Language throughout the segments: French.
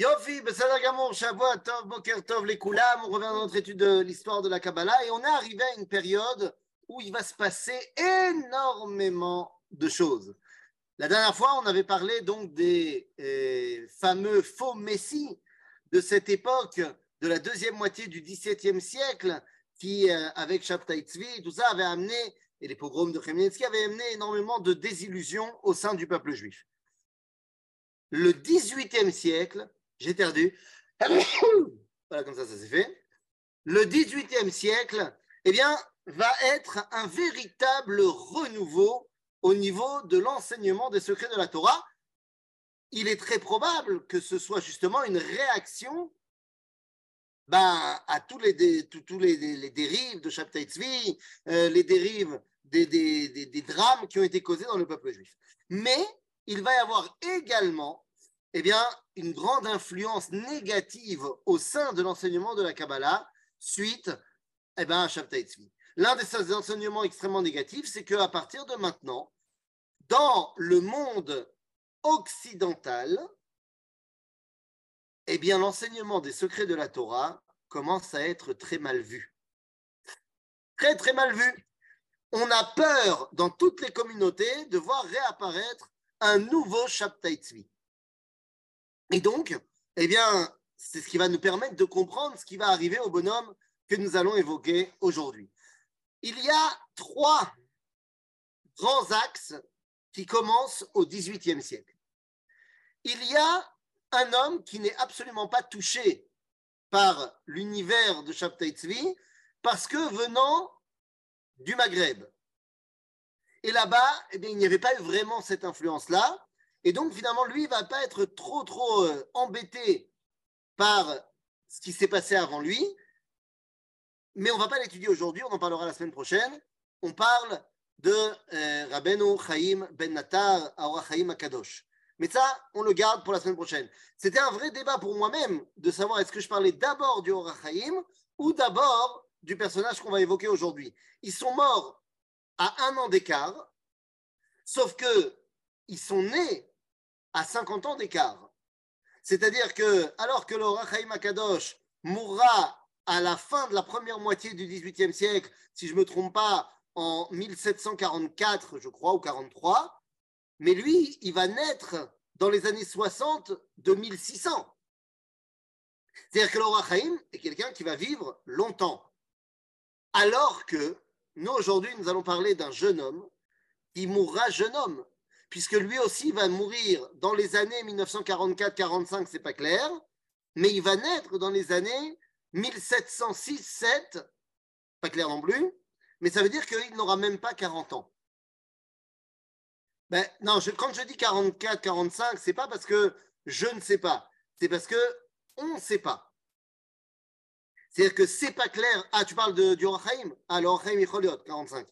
Yofi, Bessadar Gamour, Shavuot, Tov, Boker Tov, les Koulam. On revient dans notre étude de l'histoire de la Kabbalah et on est arrivé à une période où il va se passer énormément de choses. La dernière fois, on avait parlé donc des euh, fameux faux messies de cette époque de la deuxième moitié du XVIIe siècle qui, euh, avec Shabtai Tzvi, tout ça avait amené, et les pogroms de Khmelnytsky avaient amené énormément de désillusions au sein du peuple juif. Le XVIIIe siècle, j'ai perdu, voilà comme ça, ça s'est fait. Le XVIIIe siècle, eh bien, va être un véritable renouveau au niveau de l'enseignement des secrets de la Torah. Il est très probable que ce soit justement une réaction ben, à tous les, dérives de Shabtai Tzvi, euh, les dérives des, des, des, drames qui ont été causés dans le peuple juif. Mais il va y avoir également eh bien, une grande influence négative au sein de l'enseignement de la Kabbalah suite eh ben, à Shabtai. L'un des enseignements extrêmement négatifs, c'est qu'à partir de maintenant, dans le monde occidental, eh bien, l'enseignement des secrets de la Torah commence à être très mal vu. Très, très mal vu. On a peur dans toutes les communautés de voir réapparaître un nouveau Shabtai. Et donc, eh bien, c'est ce qui va nous permettre de comprendre ce qui va arriver au bonhomme que nous allons évoquer aujourd'hui. Il y a trois grands axes qui commencent au XVIIIe siècle. Il y a un homme qui n'est absolument pas touché par l'univers de Shabtai parce que venant du Maghreb. Et là-bas, eh il n'y avait pas vraiment cette influence-là. Et donc, finalement, lui, il ne va pas être trop, trop euh, embêté par ce qui s'est passé avant lui. Mais on ne va pas l'étudier aujourd'hui, on en parlera la semaine prochaine. On parle de euh, Rabbeinu Chaim Ben Natar, Aura Chaim Akadosh. Mais ça, on le garde pour la semaine prochaine. C'était un vrai débat pour moi-même de savoir est-ce que je parlais d'abord du Chaim ou d'abord du personnage qu'on va évoquer aujourd'hui. Ils sont morts à un an d'écart, sauf que ils sont nés à 50 ans d'écart. C'est-à-dire que, alors que le Chaim Akadosh mourra à la fin de la première moitié du XVIIIe siècle, si je ne me trompe pas, en 1744, je crois, ou 43, mais lui, il va naître dans les années 60 de 1600. C'est-à-dire que le est quelqu'un qui va vivre longtemps. Alors que nous, aujourd'hui, nous allons parler d'un jeune homme qui mourra jeune homme, puisque lui aussi va mourir dans les années 1944-45, c'est pas clair, mais il va naître dans les années 1706-7, pas clair non plus, mais ça veut dire qu'il n'aura même pas 40 ans. Ben, non, quand je dis 44, 45, c'est pas parce que je ne sais pas, c'est parce que on ne sait pas. C'est-à-dire que c'est pas clair. Ah, tu parles de, du Orachaim Ah, le Orachaim 45.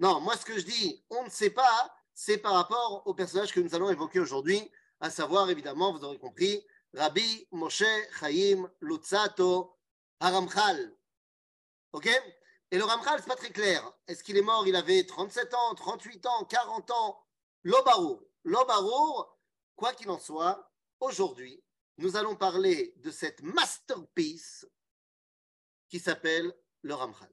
Non, moi ce que je dis, on ne sait pas, c'est par rapport au personnage que nous allons évoquer aujourd'hui, à savoir évidemment, vous aurez compris, Rabbi Moshe Chaim Lutzato Haramchal. OK? Et le Ramchal, ce n'est pas très clair. Est-ce qu'il est mort Il avait 37 ans, 38 ans, 40 ans? L'Obarour. L'Obarour, quoi qu'il en soit, aujourd'hui, nous allons parler de cette masterpiece qui s'appelle le Ramchal.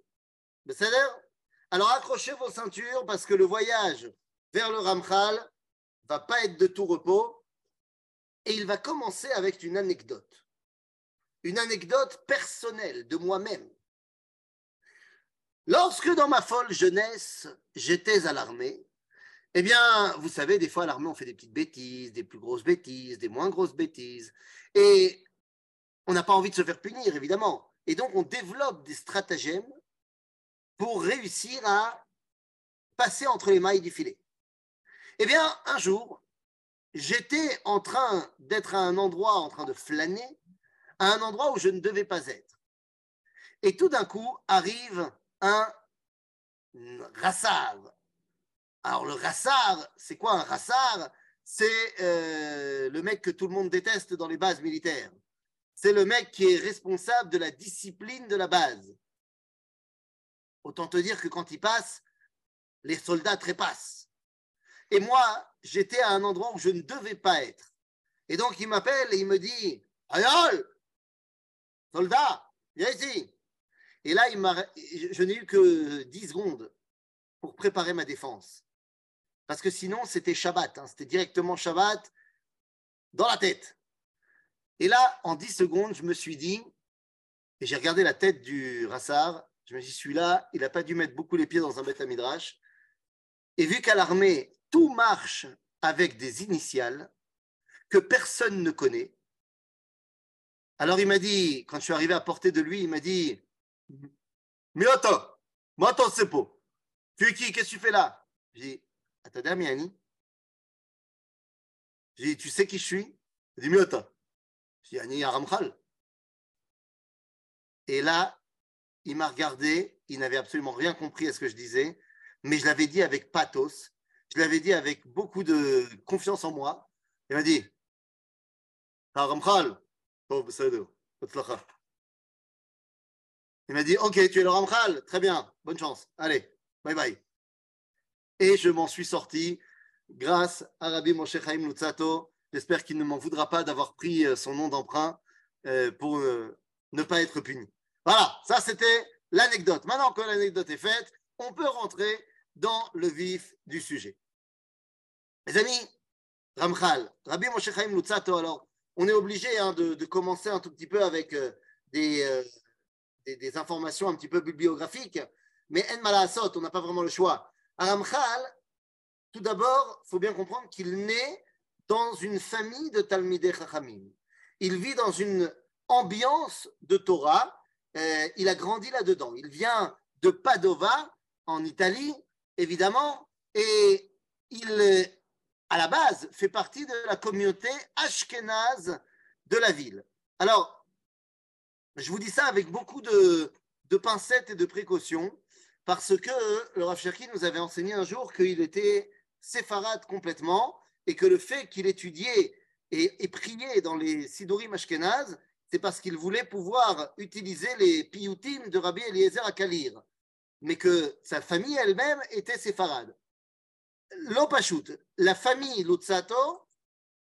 Alors accrochez vos ceintures parce que le voyage vers le Ramchal va pas être de tout repos et il va commencer avec une anecdote. Une anecdote personnelle de moi-même. Lorsque dans ma folle jeunesse, j'étais à l'armée, eh bien, vous savez, des fois à l'armée, on fait des petites bêtises, des plus grosses bêtises, des moins grosses bêtises. Et on n'a pas envie de se faire punir, évidemment. Et donc, on développe des stratagèmes pour réussir à passer entre les mailles du filet. Eh bien, un jour, j'étais en train d'être à un endroit, en train de flâner, à un endroit où je ne devais pas être. Et tout d'un coup, arrive un rassar. Alors le rassar, c'est quoi un rassar? C'est euh, le mec que tout le monde déteste dans les bases militaires. C'est le mec qui est responsable de la discipline de la base. Autant te dire que quand il passe, les soldats trépassent. Et moi, j'étais à un endroit où je ne devais pas être. Et donc, il m'appelle et il me dit Ayol, soldat, viens ici. Et là, je n'ai eu que 10 secondes pour préparer ma défense. Parce que sinon, c'était Shabbat. Hein. C'était directement Shabbat dans la tête. Et là, en 10 secondes, je me suis dit, et j'ai regardé la tête du Rassar, je me suis dit, celui-là, il n'a pas dû mettre beaucoup les pieds dans un Beth Midrash. Et vu qu'à l'armée, tout marche avec des initiales que personne ne connaît, alors il m'a dit, quand je suis arrivé à portée de lui, il m'a dit Mioto, moi ton sepo. Tu es qui? Qu'est-ce que tu fais là? J'ai dit Attends, Miani. J'ai dit Tu sais qui je suis? Il dit Mioto. J'ai dit Ani Aramchal. Et là, il m'a regardé, il n'avait absolument rien compris à ce que je disais, mais je l'avais dit avec pathos, je l'avais dit avec beaucoup de confiance en moi. Il m'a dit Aramchal, il m'a dit, ok, tu es le Ramchal, très bien, bonne chance, allez, bye bye. Et je m'en suis sorti grâce à Rabbi Moshe Chaim Lutzato. J'espère qu'il ne m'en voudra pas d'avoir pris euh, son nom d'emprunt euh, pour euh, ne pas être puni. Voilà, ça c'était l'anecdote. Maintenant que l'anecdote est faite, on peut rentrer dans le vif du sujet. Mes amis, Ramchal, Rabbi Moshe Chaim Lutzato, alors, on est obligé hein, de, commencer un tout petit peu avec euh, euh, des, informations un petit peu bibliographiques, mais En Malasot, on n'a pas vraiment le choix. Aramchal, tout d'abord, il faut bien comprendre qu'il naît dans une famille de Talmidei Chachamim. Il vit dans une ambiance de Torah. Euh, il a grandi là-dedans. Il vient de Padova, en Italie, évidemment, et il à la base, fait partie de la communauté ashkénaze de la ville. Alors, je vous dis ça avec beaucoup de, pincettes et de précautions, parce que le Rav Cherki nous avait enseigné un jour qu'il était séfarade complètement, et que le fait qu'il étudiait et, priait dans les Sidorim ashkénazes, c'est parce qu'il voulait pouvoir utiliser les piyutim de Rabbi Eliezer à Kalir, mais que sa famille elle-même était séfarade. L'Opachut, la famille Lutzato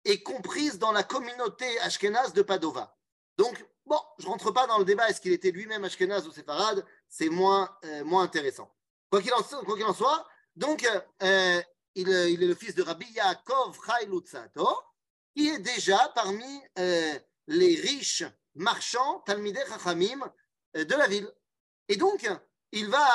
est comprise dans la communauté ashkénaze de Padova. Donc, bon, je ne rentre pas dans le débat, est-ce qu'il était lui-même ashkénaze ou séfarade, c'est moins, euh, moins intéressant. Quoi qu'il en, soit, donc, euh, il, est le fils de Rabbi Yaakov Chai Lutzato, qui est déjà parmi euh, les riches marchands, Talmidei Chachamim, de la ville. Et donc, il va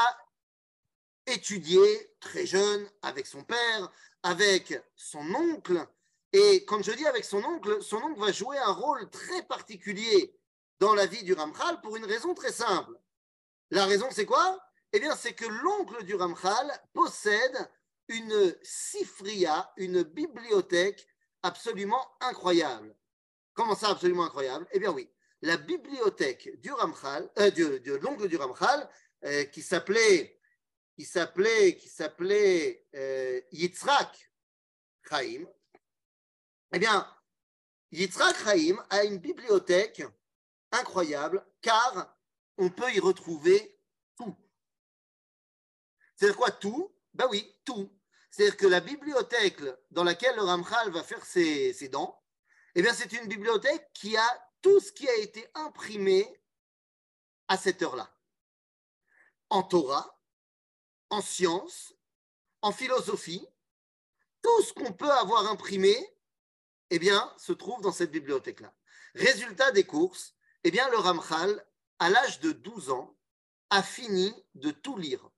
étudier très jeune avec son père, avec son oncle. Et quand je dis avec son oncle, son oncle va jouer un rôle très particulier dans la vie du Ramchal pour une raison très simple. La raison, c'est quoi? Eh bien, c'est que l'oncle du Ramchal possède une sifria, une bibliothèque absolument incroyable. Comment ça, absolument incroyable? Eh bien, oui. La bibliothèque du Ramchal, euh, de, l'oncle du Ramchal, euh, qui s'appelait qui s'appelait, qui s'appelait euh, Yitzhak Chaim, eh bien, Yitzhak Chaim a une bibliothèque incroyable car on peut y retrouver tout. C'est-à-dire quoi tout? Ben oui, tout. C'est-à-dire que la bibliothèque dans laquelle le Ramchal va faire ses, ses dents, eh bien, c'est une bibliothèque qui a tout ce qui a été imprimé à cette heure-là. En Torah, en sciences, en philosophie, tout ce qu'on peut avoir imprimé, eh bien, se trouve dans cette bibliothèque-là. Résultat des courses, eh bien, le Ramchal, à l'âge de 12 ans, a fini de tout lire.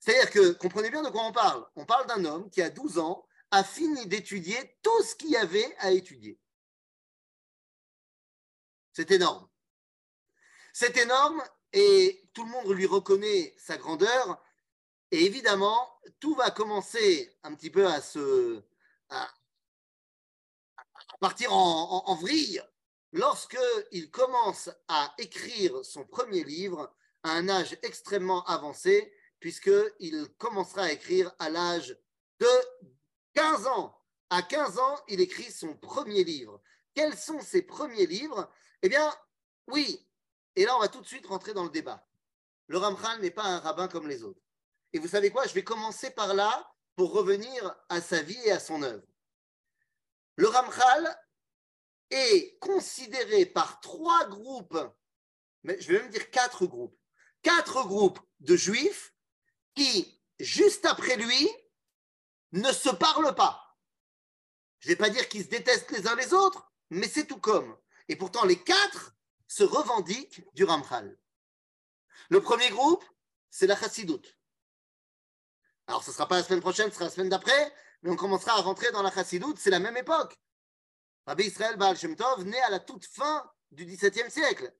C'est-à-dire que, comprenez bien de quoi on parle. On parle d'un homme qui, à 12 ans, a fini d'étudier tout ce qu'il y avait à étudier. C'est énorme. C'est énorme et tout le monde lui reconnaît sa grandeur. Et évidemment, tout va commencer un petit peu à se partir en, vrille lorsqu'il commence à écrire son premier livre à un âge extrêmement avancé, puisqu'il commencera à écrire à l'âge de 15 ans. À 15 ans, il écrit son premier livre. Quels sont ses premiers livres? Eh bien, oui, et là, on va tout de suite rentrer dans le débat. Le Ramchal n'est pas un rabbin comme les autres. Et vous savez quoi Je vais commencer par là pour revenir à sa vie et à son œuvre. le Ramchal est considéré par trois groupes, mais je vais même dire quatre groupes, quatre groupes de juifs qui, juste après lui, ne se parlent pas. Je ne vais pas dire qu'ils se détestent les uns les autres, mais c'est tout comme. Et pourtant, les quatre se revendiquent du Ramchal. Le premier groupe, c'est la Chassidoute. Alors, ce ne sera pas la semaine prochaine, ce sera la semaine d'après, mais on commencera à rentrer dans la Chassidoute, c'est la même époque. Rabbi Israël Baal Shem Tov naît à la toute fin du XVIIe siècle.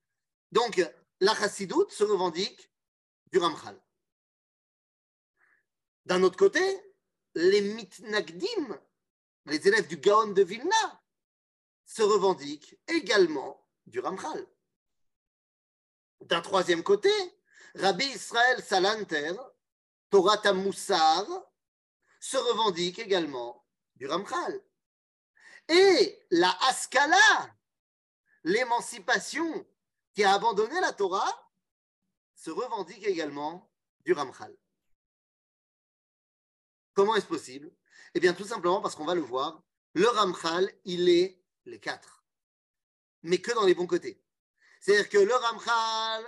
Donc, la Chassidoute se revendique du Ramchal. D'un autre côté, les Mitnagdim, les élèves du Gaon de Vilna, se revendiquent également du Ramchal. D'un troisième côté, Rabbi Israël Salanter, Torah Moussar, se revendique également du Ramchal. Et la Haskala, l'émancipation qui a abandonné la Torah, se revendique également du Ramchal. Comment est-ce possible? Eh bien, tout simplement parce qu'on va le voir, le Ramchal, il est les quatre, mais que dans les bons côtés. C'est-à-dire que le Ramchal,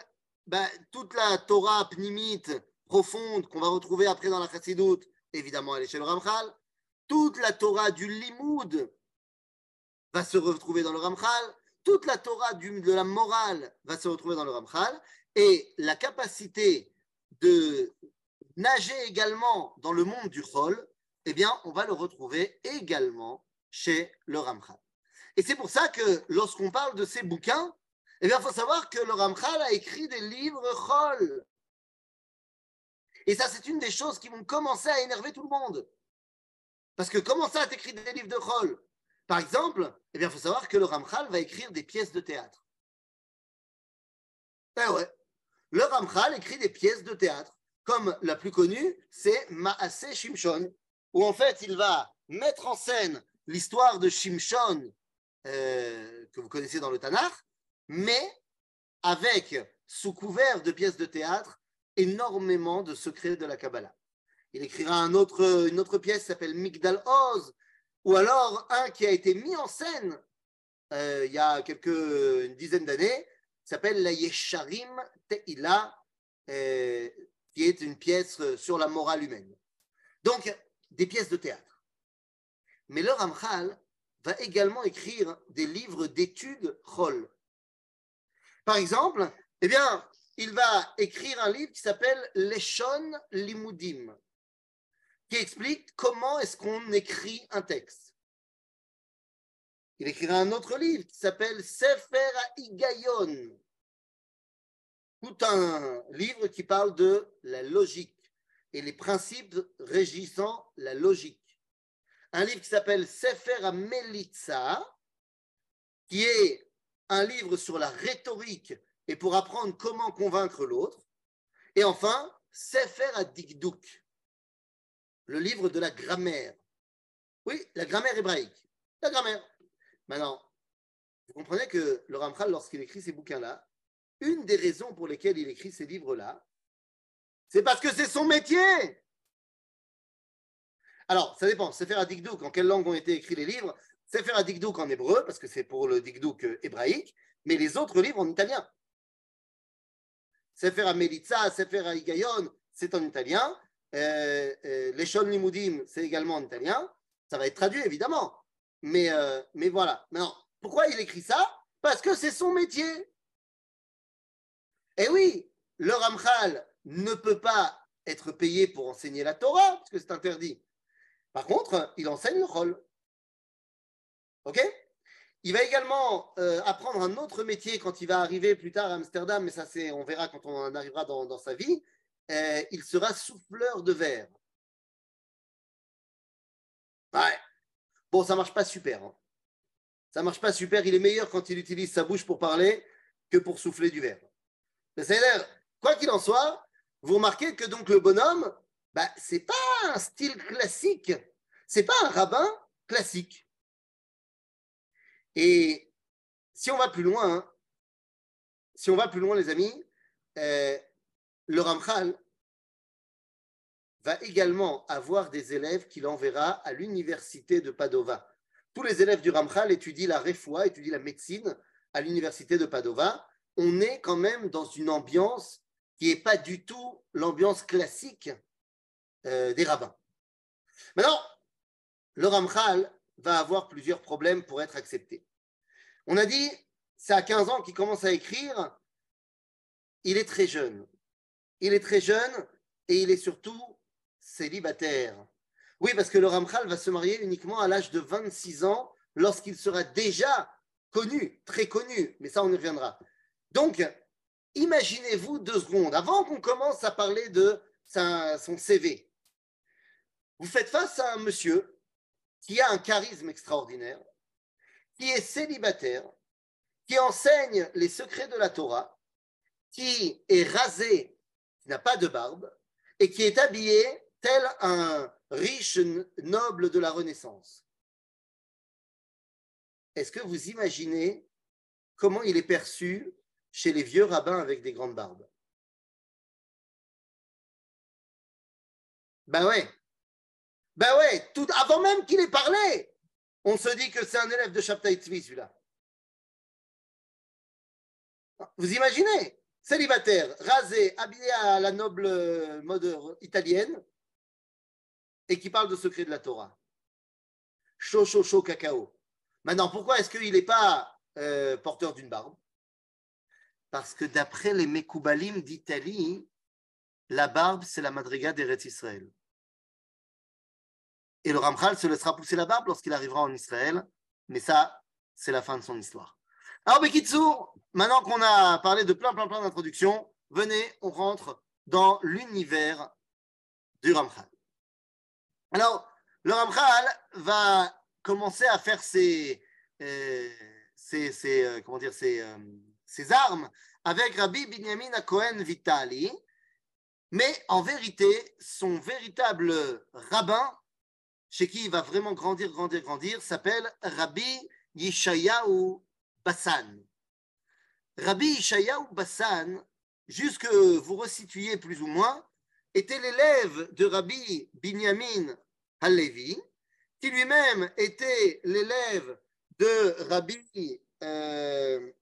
ben, toute la Torah pnimite profonde qu'on va retrouver après dans la Chassidoute, évidemment, elle est chez le Ramchal. Toute la Torah du Limoud va se retrouver dans le Ramchal. Toute la Torah de la morale va se retrouver dans le Ramchal. Et la capacité de nager également dans le monde du Chol, eh bien, on va le retrouver également chez le Ramchal. Et c'est pour ça que lorsqu'on parle de ces bouquins, eh bien, il faut savoir que le Ramchal a écrit des livres Chol. Et ça, c'est une des choses qui vont commencer à énerver tout le monde. Parce que comment ça, t'écris des livres de Chol? Par exemple, eh bien, il faut savoir que le Ramchal va écrire des pièces de théâtre. Eh ouais. Le Ramchal écrit des pièces de théâtre. Comme la plus connue, c'est Maaseh Shimshon, où en fait, il va mettre en scène l'histoire de Shimshon, euh, que vous connaissez dans le Tanakh, mais avec, sous couvert de pièces de théâtre, énormément de secrets de la Kabbalah. Il écrira un autre, une autre pièce qui s'appelle Migdal Oz, ou alors un qui a été mis en scène euh, il y a quelques, une dizaine d'années, s'appelle La Yesharim Te'ila, euh, qui est une pièce sur la morale humaine. Donc, des pièces de théâtre. Mais le Ramchal va également écrire des livres d'études Chol. Par exemple, eh bien, il va écrire un livre qui s'appelle Leshon Limudim, qui explique comment est-ce qu'on écrit un texte. Il écrira un autre livre qui s'appelle Sefer Igayon, tout un livre qui parle de la logique et les principes régissant la logique. Un livre qui s'appelle Sefer Melitza, qui est un livre sur la rhétorique et pour apprendre comment convaincre l'autre. Et enfin, Sefer Adikduk, le livre de la grammaire. Oui, la grammaire hébraïque. La grammaire. Maintenant, vous comprenez que le Ramchal, lorsqu'il écrit ces bouquins-là, une des raisons pour lesquelles il écrit ces livres-là, c'est parce que c'est son métier. Alors, ça dépend. Sefer Adikduk, en quelle langue ont été écrits les livres? Sefer Adikduk en hébreu, parce que c'est pour le Dikduk euh, hébraïque, mais les autres livres en italien. Sefer Amelitza, Sefer Igayon, c'est en italien. Euh, euh, les Shon Limudim, c'est également en italien. Ça va être traduit, évidemment. Mais, voilà. Pourquoi il écrit ça? Parce que c'est son métier. Et oui, le Ramchal ne peut pas être payé pour enseigner la Torah, parce que c'est interdit. Par contre, il enseigne le rôle. Il va également euh, apprendre un autre métier quand il va arriver plus tard à Amsterdam, mais ça, c'est, on verra quand on en arrivera dans, sa vie. Euh, il sera souffleur de verre. Ouais. Bon, ça marche pas super. Hein. Ça marche pas super. Il est meilleur quand il utilise sa bouche pour parler que pour souffler du verre. C'est-à-dire, quoi qu'il en soit, vous remarquez que donc le bonhomme, bah, c'est pas un style classique. C'est pas un rabbin classique. Et si on va plus loin, hein, si on va plus loin, les amis, euh, le Ramchal va également avoir des élèves qu'il enverra à l'université de Padova. tous les élèves du Ramchal étudient la réfoua, étudient la médecine à l'université de Padova. On est quand même dans une ambiance qui n'est pas du tout l'ambiance classique euh, des rabbins. Maintenant, le Ramchal va avoir plusieurs problèmes pour être accepté. On a dit, c'est à 15 ans qu'il commence à écrire, il est très jeune. Il est très jeune et il est surtout célibataire. Oui, parce que le Ramchal va se marier uniquement à l'âge de 26 ans lorsqu'il sera déjà connu, très connu, mais ça on y reviendra. Donc, imaginez-vous deux secondes, avant qu'on commence à parler de son CV, vous faites face à un monsieur qui a un charisme extraordinaire, qui est célibataire, qui enseigne les secrets de la Torah, qui est rasé, qui n'a pas de barbe, et qui est habillé tel un riche noble de la Renaissance. Est-ce que vous imaginez comment il est perçu chez les vieux rabbins avec des grandes barbes? Ben ouais. Ben ouais, avant même qu'il ait parlé, on se dit que c'est un élève de Shabtai Tzvi, celui-là. Vous imaginez Célibataire, rasé, habillé à la noble mode italienne, et qui parle de secret de la Torah. Chaud, chaud, chaud, cacao. Maintenant, pourquoi est-ce qu'il n'est pas euh, porteur d'une barbe? Parce que d'après les Mekoubalim d'Italie, la barbe, c'est la madriga d'Eretz Israël. Et le Ramchal se laissera pousser la barbe lorsqu'il arrivera en Israël, mais ça, c'est la fin de son histoire. Alors, Bekitsu, maintenant qu'on a parlé de plein, plein, plein d'introductions, venez, on rentre dans l'univers du Ramchal. Alors, le Ramchal va commencer à faire ses, euh, euh, comment dire, euh, ses, armes avec Rabbi Binyamin Cohen Vitali, mais en vérité, son véritable rabbin, chez qui il va vraiment grandir, grandir, grandir, s'appelle Rabbi Yishayahu Bassan. Rabbi Yishayahu Bassan, jusque vous resituez plus ou moins, était l'élève de Rabbi Binyamin Halevi, qui lui-même était l'élève de Rabbi, euh,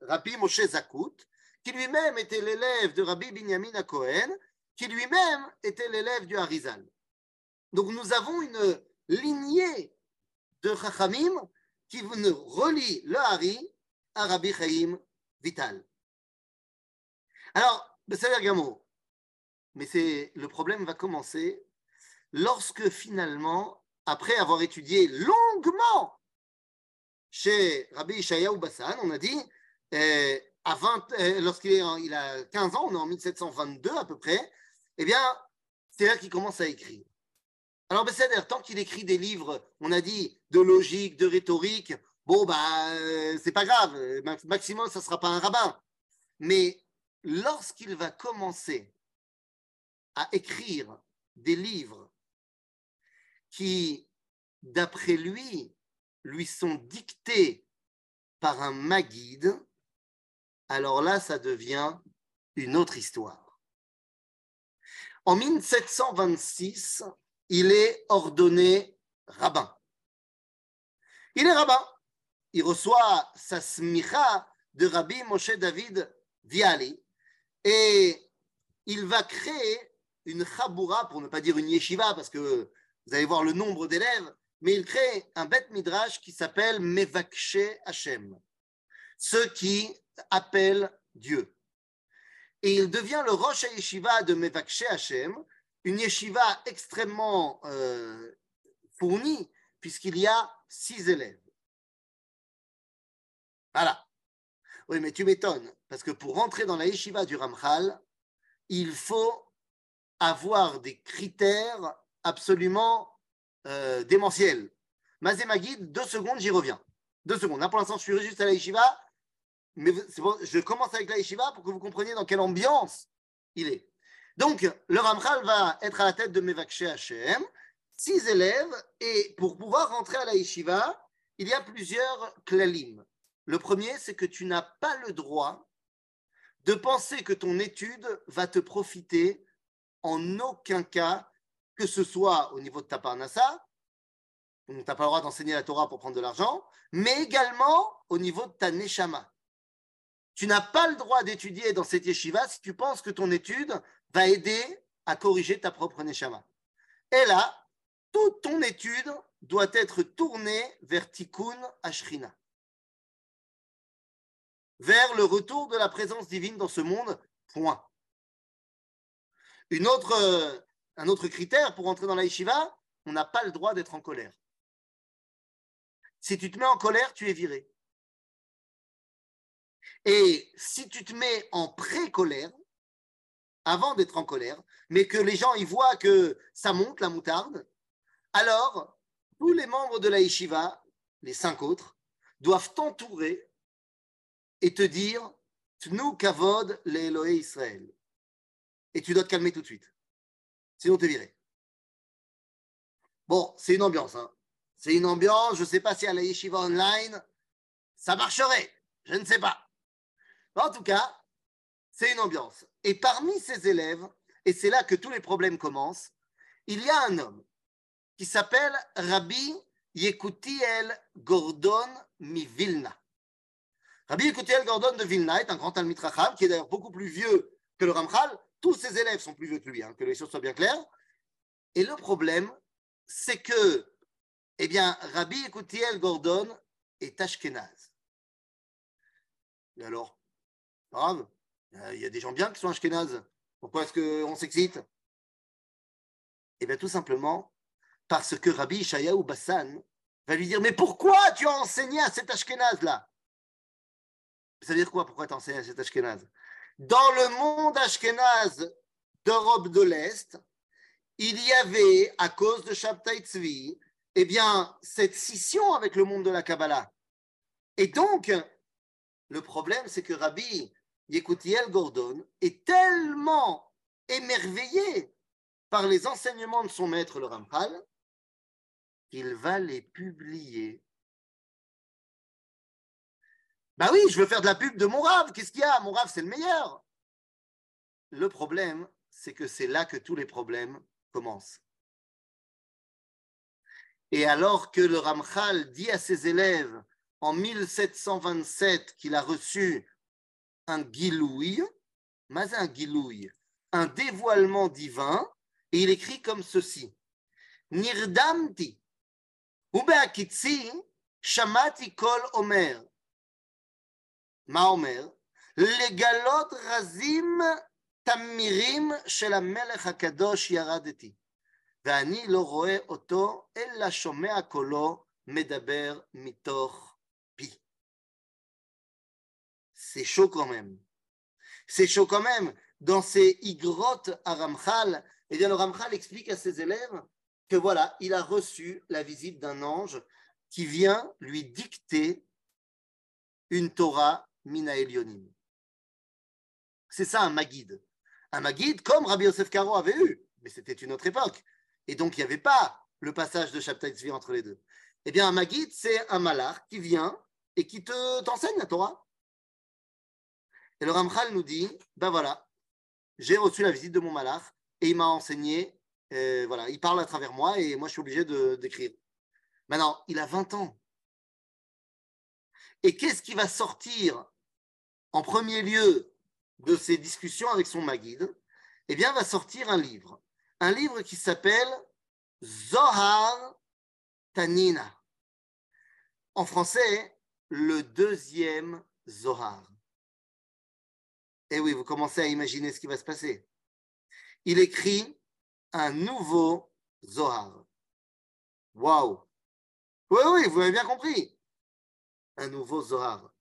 Rabbi Moshe Zakout, qui lui-même était l'élève de Rabbi Binyamin Cohen, qui lui-même était l'élève du Harizal. Donc nous avons une lignée de Chachamim qui nous relie le Hari à Rabbi Chaim Vital. Alors, c'est Gamour. Mais c'est, le problème va commencer lorsque finalement, après avoir étudié longuement chez Rabbi Ishayahu Bassan, on a dit, euh, euh, lorsqu'il il a 15 ans, on est en 1722 à peu près, eh bien, c'est là qu'il commence à écrire. Alors, c'est-à-dire, tant qu'il écrit des livres, on a dit, de logique, de rhétorique, bon, bah, euh, c'est pas grave, maximum, ça sera pas un rabbin. Mais lorsqu'il va commencer à écrire des livres qui, d'après lui, lui sont dictés par un maguide, alors là, ça devient une autre histoire. En 1726, il est ordonné rabbin. Il est rabbin. Il reçoit sa smicha de Rabbi Moshe David Viali et il va créer une chaboura, pour ne pas dire une yeshiva, parce que vous allez voir le nombre d'élèves, mais il crée un bête midrash qui s'appelle Mevakshe Hashem, ceux qui appellent Dieu. Et il devient le Rosh Yeshiva de Mevakshe Hashem, une yeshiva extrêmement euh, fournie, puisqu'il y a six élèves. Voilà. Oui, mais tu m'étonnes, parce que pour rentrer dans la yeshiva du Ramchal, il faut avoir des critères absolument euh, démentiels. Mazé Magid, deux secondes, j'y reviens. Deux secondes. Là, pour l'instant, je suis juste à la yeshiva, mais je commence avec la yeshiva pour que vous compreniez dans quelle ambiance il est. Donc, le Ramchal va être à la tête de Mevakshe Hashem, six élèves, et pour pouvoir rentrer à la yeshiva, il y a plusieurs klalim. Le premier, c'est que tu n'as pas le droit de penser que ton étude va te profiter en aucun cas, que ce soit au niveau de ta parnassa donc tu n'as pas le droit d'enseigner la Torah pour prendre de l'argent, mais également au niveau de ta neshama. Tu n'as pas le droit d'étudier dans cette yeshiva si tu penses que ton étude va aider à corriger ta propre neshama. Et là, toute ton étude doit être tournée vers Tikkun Ashrina, vers le retour de la présence divine dans ce monde, point. Euh, un autre critère pour entrer dans la yeshiva, on n'a pas le droit d'être en colère. Si tu te mets en colère, tu es viré. Et si tu te mets en pré-colère, avant d'être en colère, mais que les gens y voient que ça monte la moutarde, alors tous les membres de la yeshiva, les cinq autres, doivent t'entourer et te dire Tnu kavod le Israël. Et tu dois te calmer tout de suite. Sinon, tu es viré. Bon, c'est une ambiance. Hein. C'est une ambiance. Je ne sais pas si à la yeshiva online, ça marcherait. Je ne sais pas. En tout cas, c'est une ambiance. Et parmi ces élèves, et c'est là que tous les problèmes commencent, il y a un homme qui s'appelle Rabbi Yekutiel Gordon Mivilna. Rabbi Yekutiel Gordon de Vilna est un grand Talmid Racham qui est d'ailleurs beaucoup plus vieux que le Ramchal. Tous ses élèves sont plus vieux que lui, hein, que les choses soient bien claires. Et le problème, c'est que, eh bien, Rabbi Yekutiel Gordon est ashkenaz. Et alors, grave, il y a des gens bien qui sont ashkenaz. Pourquoi est-ce qu'on s'excite? Eh bien, tout simplement parce que Rabbi Ishayahu Bassan va lui dire Mais pourquoi tu as enseigné à cet Ashkenaz-là? Ça veut dire quoi? Pourquoi tu as enseigné à cet Ashkenaz? Dans le monde Ashkenaz d'Europe de l'Est, il y avait, à cause de Shabtai Tzvi, eh bien, cette scission avec le monde de la Kabbalah. Et donc, le problème, c'est que Rabbi Yekutiel Gordon est tellement émerveillé par les enseignements de son maître, le Ramchal, qu'il va les publier. Bah oui, je veux faire de la pub de mon rave. Qu'est-ce qu'il y a? Mon rave, c'est le meilleur. Le problème, c'est que c'est là que tous les problèmes commencent. Et alors que le Ramchal dit à ses élèves en 1727 qu'il a reçu un guilouille, mais un guilouille, un dévoilement divin, et il écrit comme ceci Nirdamti ובהקיצי שמעתי קול אומר, מה אומר? לגלות רזים תמירים של המלך הקדוש ירדתי, ואני לא רואה אותו, אלא שומע קולו מדבר מתוך c'est chaud quand même. C'est chaud quand même. Dans ces igrotes à Ramchal, eh bien, le Ramchal explique à ses élèves que voilà, il a reçu la visite d'un ange qui vient lui dicter une Torah mina Elionim. C'est ça un Magid. Un Magid comme Rabbi Yosef Karo avait eu, mais c'était une autre époque. Et donc il n'y avait pas le passage de Shabtai Tzvi entre les deux. Eh bien, un Magid, c'est un malach qui vient et qui te t'enseigne la Torah. Et le Ramchal nous dit, ben voilà, j'ai reçu la visite de mon malach et il m'a enseigné voilà, il parle à travers moi et moi je suis obligé d'écrire. Maintenant, il a 20 ans. Et qu'est-ce qui va sortir en premier lieu de ces discussions avec son Maguide? Eh bien, va sortir un livre. Un livre qui s'appelle Zohar Tanina. En français, le deuxième Zohar. Et oui, vous commencez à imaginer ce qui va se passer. Il écrit un nouveau Zohar. Waouh! Oui, oui, vous avez bien compris. Un nouveau Zohar.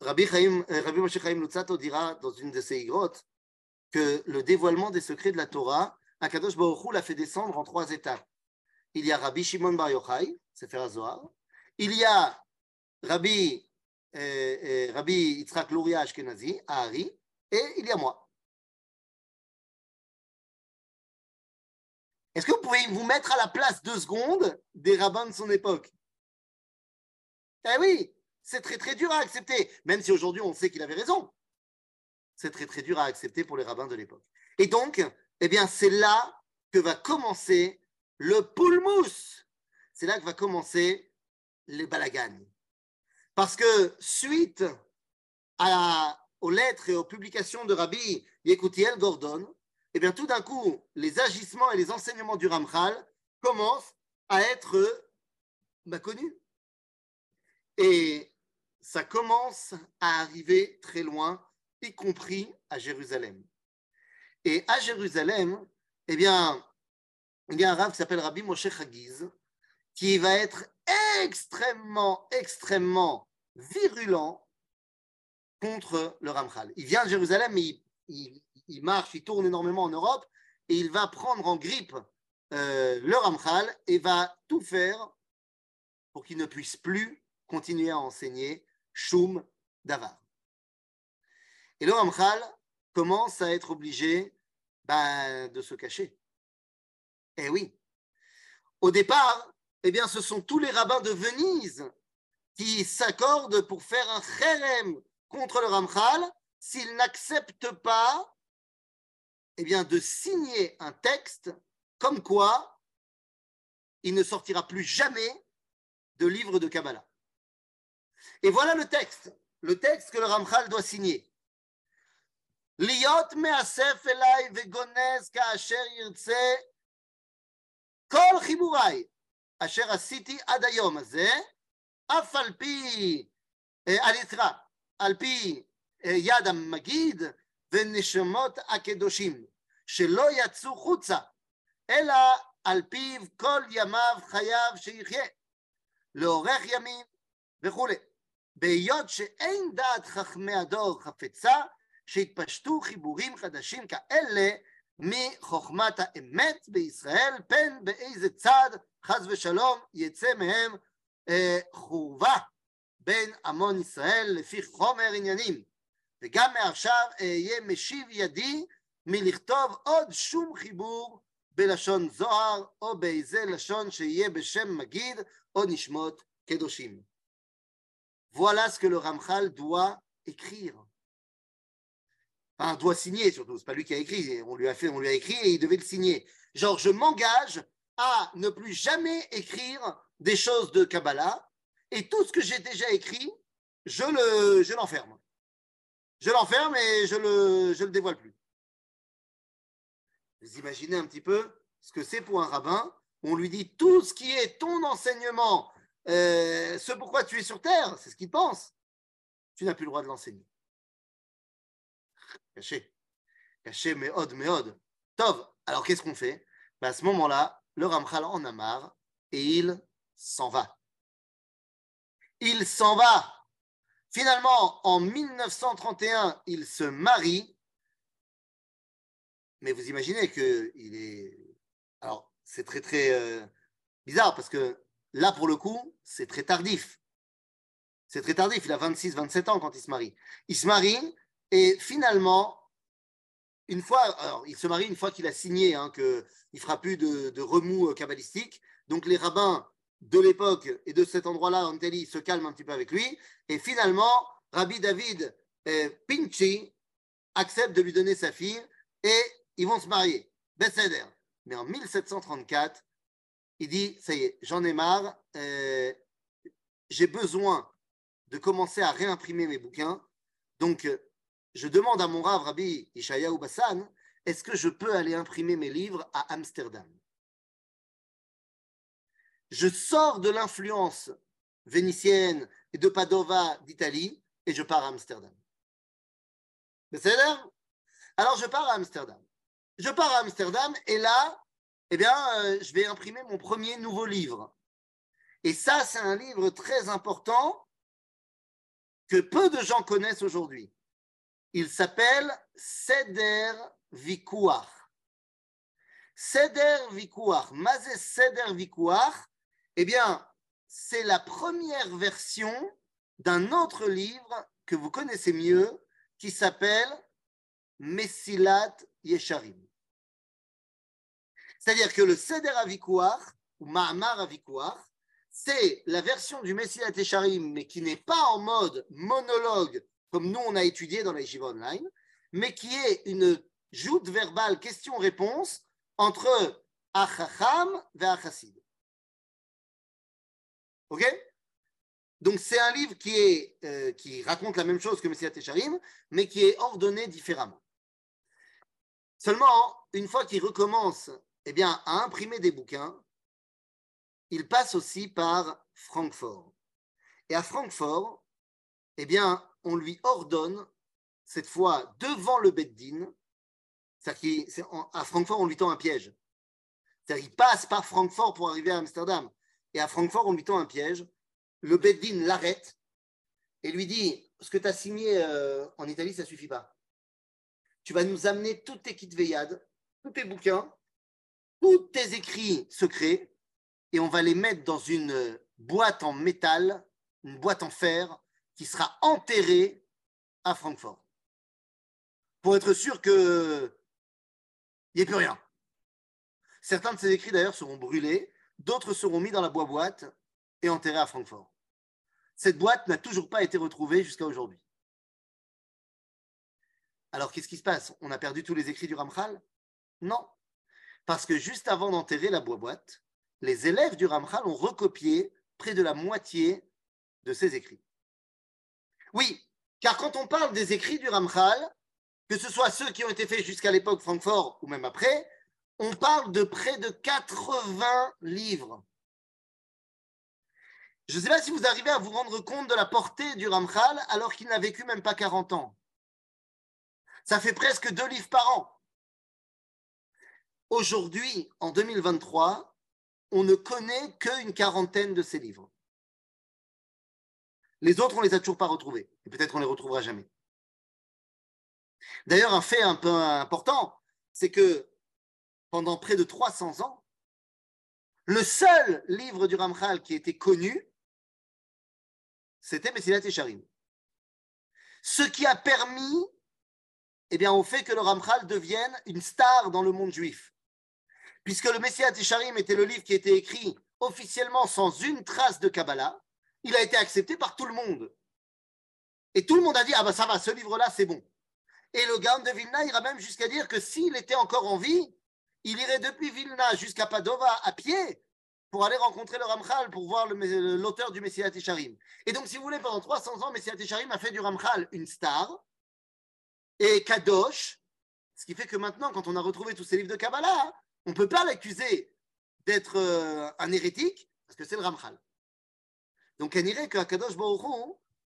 Rabbi, Chaim, euh, Rabbi Moshe Chaim Lutzato dira dans une de ses grottes que le dévoilement des secrets de la Torah, Akadosh Baruch Hu l'a fait descendre en trois étapes. Il y a Rabbi Shimon Bar Yochai, Sefer Zohar. Il y a Rabbi, Rabbi Yitzhak Luria Ashkenazi, Ahari. Et il y a moi. Est-ce que vous pouvez vous mettre à la place deux secondes des rabbins de son époque? Eh oui, c'est très très dur à accepter, même si aujourd'hui on sait qu'il avait raison. C'est très très dur à accepter pour les rabbins de l'époque. Et donc, eh bien, c'est là que va commencer le poulmousse. C'est là que va commencer les balagans. Parce que suite aux lettres et aux publications de Rabbi Yekutiel Gordon, eh bien tout d'un coup, les agissements et les enseignements du Ramchal commencent à être bah, connus. Et ça commence à arriver très loin, y compris à Jérusalem. Et à Jérusalem, eh bien, il y a un rave qui s'appelle Rabbi Moshe Chagiz, qui va être extrêmement, extrêmement virulent contre le Ramchal. Il vient de Jérusalem, mais il, marche, il tourne énormément en Europe, et il va prendre en grippe euh, le Ramchal et va tout faire pour qu'il ne puisse plus continuer à enseigner Shum Davar. Et le Ramchal commence à être obligé ben, de se cacher. Eh oui. Au départ, eh bien, ce sont tous les rabbins de Venise qui s'accordent pour faire un kherem contre le Ramchal s'ils n'acceptent pas eh bien, de signer un texte comme quoi il ne sortira plus jamais de livre de Kabbalah. Et voilà le texte, le texte que le Ramchal doit signer. להיות מאסף אליי וגונז כאשר ירצה כל חיבוריי אשר עשיתי עד היום הזה, אף על פי, סליחה, על פי יד המגיד ונשמות הקדושים, שלא יצאו חוצה, אלא על פיו כל ימיו חייו שיחיה, לאורך ימים וכולי. בהיות שאין דעת חכמי הדור חפצה, שהתפשטו חיבורים חדשים כאלה מחוכמת האמת בישראל, פן באיזה צד, חס ושלום, יצא מהם אה, חורבה בין המון ישראל לפי חומר עניינים. וגם מעכשיו אהיה משיב ידי מלכתוב עוד שום חיבור בלשון זוהר או באיזה לשון שיהיה בשם מגיד או נשמות קדושים. Voilà ce que le Ramchal. Enfin, doit signer surtout. C'est pas lui qui a écrit. On lui a fait, on lui a écrit et il devait le signer. Genre, je m'engage à ne plus jamais écrire des choses de Kabbalah et tout ce que j'ai déjà écrit, je le, je l'enferme. Je l'enferme et je le, le dévoile plus. Vous imaginez un petit peu ce que c'est pour un rabbin. On lui dit tout ce qui est ton enseignement euh, ce pourquoi tu es sur terre, c'est ce qu'il pense. Tu n'as plus le droit de l'enseigner. Caché. Caché, mais od, mais od. Tov. Alors qu'est-ce qu'on fait? Ben, À ce moment-là, le Ramchal en a marre et il s'en va. Il s'en va. Finalement, en 1931, il se marie. Mais vous imaginez que il est. Alors, c'est très très euh, bizarre parce que Là, pour le coup, c'est très tardif. C'est très tardif. Il a 26, 27 ans quand il se marie. Il se marie et finalement, une fois, alors il se marie une fois qu'il a signé hein, qu'il ne fera plus de, remous euh, kabbalistiques. Donc les rabbins de l'époque et de cet endroit-là, Anteli, se calment un petit peu avec lui. Et finalement, Rabbi David euh, Pinchi accepte de lui donner sa fille et ils vont se marier. Besséder. Mais en 1734, il dit, ça y est, j'en ai marre, euh, j'ai besoin de commencer à réimprimer mes bouquins. Donc, euh, je demande à mon rave, Rabbi Ishayahu Bassan, est-ce que je peux aller imprimer mes livres à Amsterdam? Je sors de l'influence vénitienne et de Padova d'Italie et je pars à Amsterdam. Alors, je pars à Amsterdam. Je pars à Amsterdam et là, eh bien, euh, je vais imprimer mon premier nouveau livre. Et ça, c'est un livre très important que peu de gens connaissent aujourd'hui. Il s'appelle Seder Vikouach. Seder Vikouach, Mazé Seder Vikouach, eh bien, c'est la première version d'un autre livre que vous connaissez mieux qui s'appelle Messilat Yesharim. C'est-à-dire que le Seder Avikouar, ou Ma'amar Avikouar, c'est la version du Messilat Esharim, mais qui n'est pas en mode monologue, comme nous on a étudié dans la Yeshiva Online, mais qui est une joute verbale question-réponse entre Achacham ve'achassid. Ok? Donc c'est un livre qui, est, euh, qui raconte la même chose que Messiah Tesharim, mais qui est ordonné différemment. Seulement, une fois qu'il recommence eh bien, à imprimer des bouquins, il passe aussi par Francfort. Et à Francfort, eh bien, on lui ordonne, cette fois devant le Beddin, c'est-à-dire Francfort, on lui tend un piège. C'est-à-dire qu'il passe par Francfort pour arriver à Amsterdam. Et à Francfort, on lui tend un piège. Le Beddin l'arrête et lui dit Ce que tu as signé euh, en Italie, ça ne suffit pas. Tu vas nous amener toutes tes kits Veillades, tous tes bouquins, tous tes écrits secrets, et on va les mettre dans une boîte en métal, une boîte en fer, qui sera enterrée à Francfort. Pour être sûr qu'il n'y ait plus rien. Certains de ces écrits d'ailleurs seront brûlés, d'autres seront mis dans la boîte et enterrés à Francfort. Cette boîte n'a toujours pas été retrouvée jusqu'à aujourd'hui. Alors qu'est-ce qui se passe? On a perdu tous les écrits du Ramchal? Non. Parce que juste avant d'enterrer la boîte, les élèves du Ramchal ont recopié près de la moitié de ces écrits. Oui, car quand on parle des écrits du Ramchal, que ce soit ceux qui ont été faits jusqu'à l'époque Francfort ou même après, on parle de près de 80 livres. Je ne sais pas si vous arrivez à vous rendre compte de la portée du Ramchal alors qu'il n'a vécu même pas 40 ans. Ça fait presque deux livres par an. Aujourd'hui, en 2023, on ne connaît qu'une quarantaine de ces livres. Les autres, on ne les a toujours pas retrouvés. Et peut-être on ne les retrouvera jamais. D'ailleurs, un fait un peu important, c'est que pendant près de 300 ans, le seul livre du Ramchal qui était connu, c'était Messilat Sharim. Ce qui a permis eh bien, au fait que le Ramchal devienne une star dans le monde juif. Puisque le Messiah Tisharim était le livre qui était écrit officiellement sans une trace de Kabbalah, il a été accepté par tout le monde. Et tout le monde a dit Ah ben ça va, ce livre-là, c'est bon. Et le Gaon de Vilna ira même jusqu'à dire que s'il était encore en vie, il irait depuis Vilna jusqu'à Padova à pied pour aller rencontrer le Ramchal, pour voir l'auteur du Messiah Tisharim. Et donc, si vous voulez, pendant 300 ans, Messiah Tisharim a fait du Ramchal une star et Kadosh, ce qui fait que maintenant, quand on a retrouvé tous ces livres de Kabbalah, on ne peut pas l'accuser d'être euh, un hérétique, parce que c'est le Ramchal. Donc, on dirait que Kadosh Baruch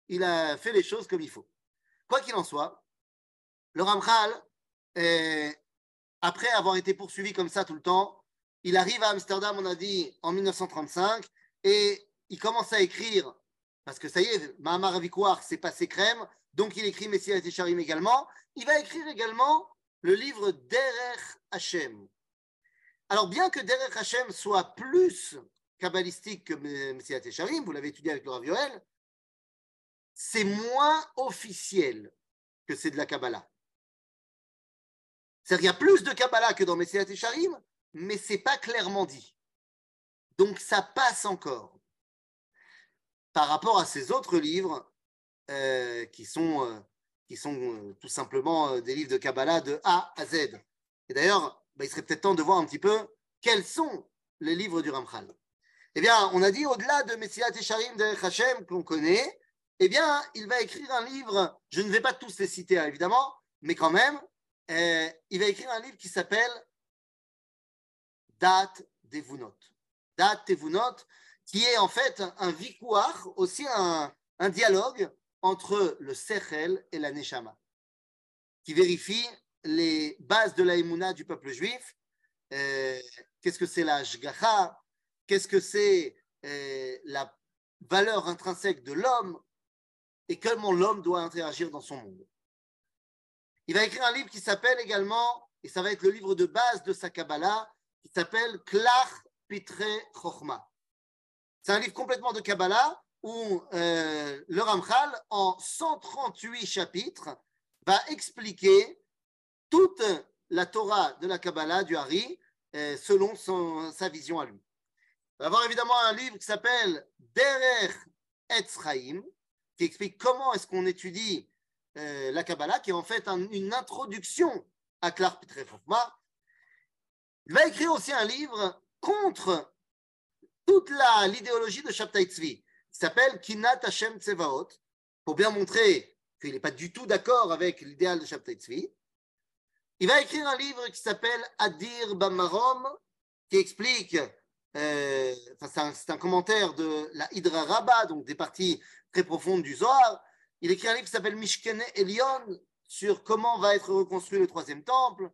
il a fait les choses comme il faut. Quoi qu'il en soit, le Ramchal, après avoir été poursuivi comme ça tout le temps, il arrive à Amsterdam, on a dit, en 1935, et il commence à écrire, parce que ça y est, Mahamar Avikouar s'est passé crème, donc il écrit Messias Tesharim également. Il va écrire également le livre Derech Hashem. Alors bien que Derech Hashem soit plus kabbalistique que Messias Tesharim, vous l'avez étudié avec le Rav Yoel, c'est moins officiel que c'est de la Kabbalah. C'est-à-dire qu'il y a plus de Kabbalah que dans Messias Tesharim, mais ce n'est pas clairement dit. Donc ça passe encore. Par rapport à ces autres livres, euh, qui sont, euh, qui sont euh, tout simplement des livres de Kabbalah de A à Z. Et d'ailleurs, bah, il serait peut-être temps de voir un petit peu quels sont les livres du Ramchal. Eh bien, on a dit au-delà de Messilat Tesharim de Hashem qu'on connaît, eh bien, il va écrire un livre, je ne vais pas tous les citer hein, évidemment, mais quand même, il va écrire un livre qui s'appelle Date Devunot. Date Devunot, qui est en fait un vicouar, aussi un, dialogue entre le Sechel et la Neshama, qui vérifie les bases de la du peuple juif. Euh, qu'est-ce que c'est la Shgacha? Qu'est-ce que c'est euh, la valeur intrinsèque de l'homme et comment l'homme doit interagir dans son monde. Il va écrire un livre qui s'appelle également, et ça va être le livre de base de sa Kabbalah, qui s'appelle Klach Pitre Chochma. C'est un livre complètement de Kabbalah où euh, le Ramchal, en 138 chapitres, va expliquer toute la Torah de la Kabbalah du Hari euh, selon sa vision à lui. Va avoir évidemment un livre qui s'appelle Derer Etzraim, qui explique comment est-ce qu'on étudie euh, la Kabbalah, qui est en fait une introduction à Clark Pitrefofma. Il va écrire aussi un livre contre toute l'idéologie de Shabtai Tzvi, qui s'appelle Kinat Hashem Tsevaot, pour bien montrer qu'il n'est pas du tout d'accord avec l'idéal de Shabtai Tzvi. Il va écrire un livre qui s'appelle Adir Bamarom, qui explique, euh, c'est un, commentaire de la Hydra Rabba, donc des parties très profondes du Zohar. Il écrit un livre qui s'appelle Mishkene Elion, sur comment va être reconstruit le troisième temple.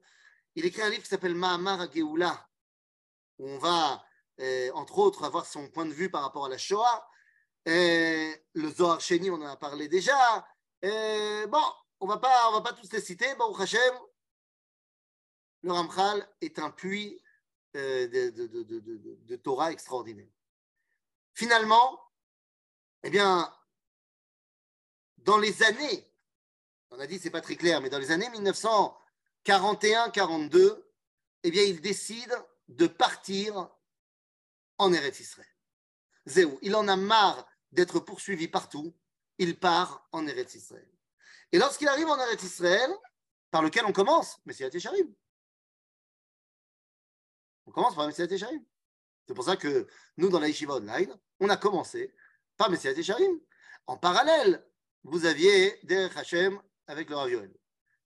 Il écrit un livre qui s'appelle Mahamar Geoula, où on va, euh, entre autres, avoir son point de vue par rapport à la Shoah. Euh, le Zohar Sheni, on en a parlé déjà. Bon, on ne va pas tous les citer. Bon, Hashem, le Ramchal est un puits de, Torah extraordinaire. Finalement, eh bien, dans les années, on a dit c'est pas très clair, mais dans les années 1941-42, eh bien, il décide de partir en Eretz Israël. Zéou, il en a marre d'être poursuivi partout, il part en Eretz Israël. Et lorsqu'il arrive en Eretz Israël, par lequel on commence, Messiah Tesharim. On commence par Messiah Tesharim. C'est pour ça que nous, dans la Yeshiva Online, on a commencé par Messiah Tesharim. En parallèle, vous aviez Derech Hashem avec le Rav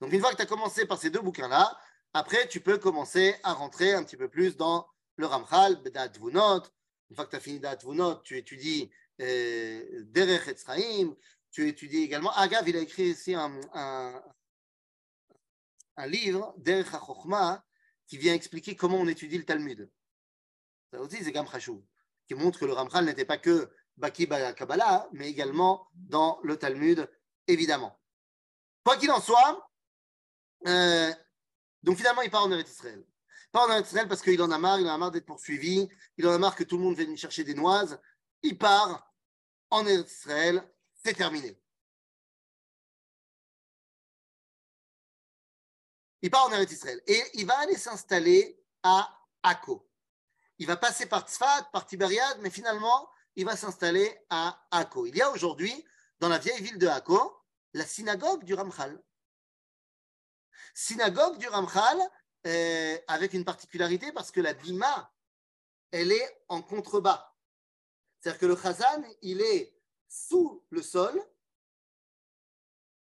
Donc, une fois que tu as commencé par ces deux bouquins-là, après, tu peux commencer à rentrer un petit peu plus dans le Ramchal, Bedat. Une fois que tu as fini Bedat Vunot, tu étudies euh, Derech Etzraim, tu étudies également. Agav, il a écrit ici un livre, Derech HaChochma, qui vient expliquer comment on étudie le Talmud. Ça aussi, c'est Gam qui montre que le Ramchal n'était pas que Baki Kabbalah, mais également dans le Talmud, évidemment. Quoi qu'il en soit, euh, donc finalement, il part en Eretz Israël. Il part en Eretz Israël parce qu'il en a marre, il en a marre d'être poursuivi, il en a marre que tout le monde vienne chercher des noises. Il part en Eretz Israël, c'est terminé. Il part en Eretz Israël et il va aller s'installer à Akko. Il va passer par Tzfat, par Tibériade, mais finalement, il va s'installer à Akko. Il y a aujourd'hui, dans la vieille ville de Akko, la synagogue du Ramchal. Synagogue du Ramchal, euh, avec une particularité parce que la bima, elle est en contrebas. C'est-à-dire que le chazan, il est sous le sol,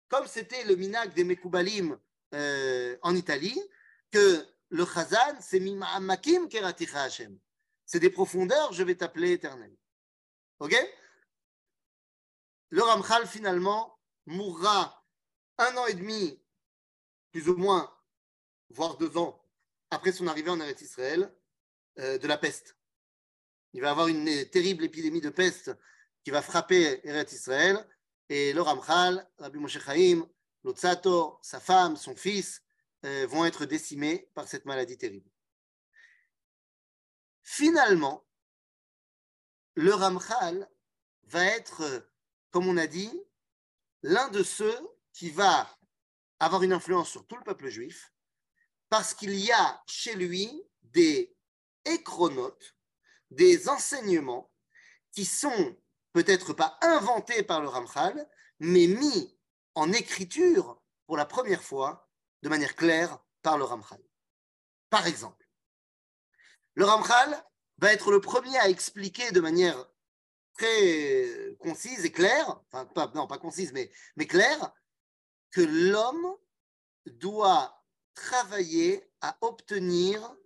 comme c'était le minag des Mekoubalim euh, en Italie, que le chazan, c'est keraticha Hashem. C'est des profondeurs, je vais t'appeler éternel. Ok? Le Ramchal, finalement, mourra un an et demi, plus ou moins, voire deux ans, après son arrivée en Eretz Israël, euh, de la peste. Il va avoir une terrible épidémie de peste qui va frapper Eretz Israël. Et le Ramchal, Rabbi Moshe Chaim, Lotzato, sa femme, son fils, euh, vont être décimés par cette maladie terrible. Finalement, le Ramchal va être, comme on a dit, l'un de ceux qui va avoir une influence sur tout le peuple juif, parce qu'il y a chez lui des échronotes, des enseignements qui sont peut-être pas inventés par le Ramchal, mais mis en écriture pour la première fois de manière claire par le Ramchal. Par exemple, le Ramchal va être le premier à expliquer de manière très concise et claire, enfin, non, pas concise, mais, claire, que l'homme doit travailler à obtenir,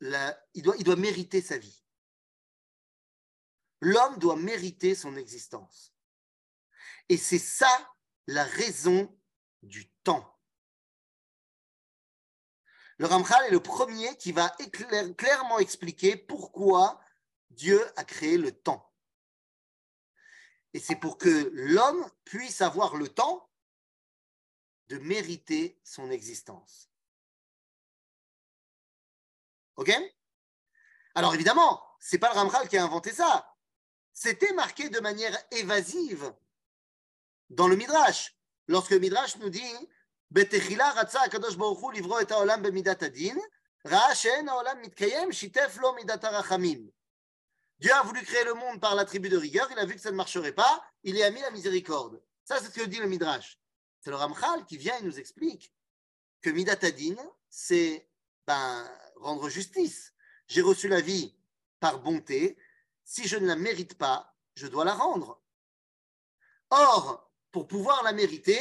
la, il doit mériter sa vie. L'homme doit mériter son existence. Et c'est ça la raison du temps. Le Ramchal est le premier qui va clairement expliquer pourquoi Dieu a créé le temps. Et c'est pour que l'homme puisse avoir le temps de mériter son existence. OK? Alors évidemment, c'est pas le Ramchal qui a inventé ça. C'était marqué de manière évasive dans le Midrash. Lorsque le Midrash nous dit Dieu a voulu créer le monde par l'attribut de rigueur, il a vu que ça ne marcherait pas, il y a mis la miséricorde. Ça, c'est ce que dit le Midrash. C'est le Ramchal qui vient et nous explique que midat adin, c'est ben, rendre justice. J'ai reçu la vie par bonté, si je ne la mérite pas, je dois la rendre. Or, pour pouvoir la mériter,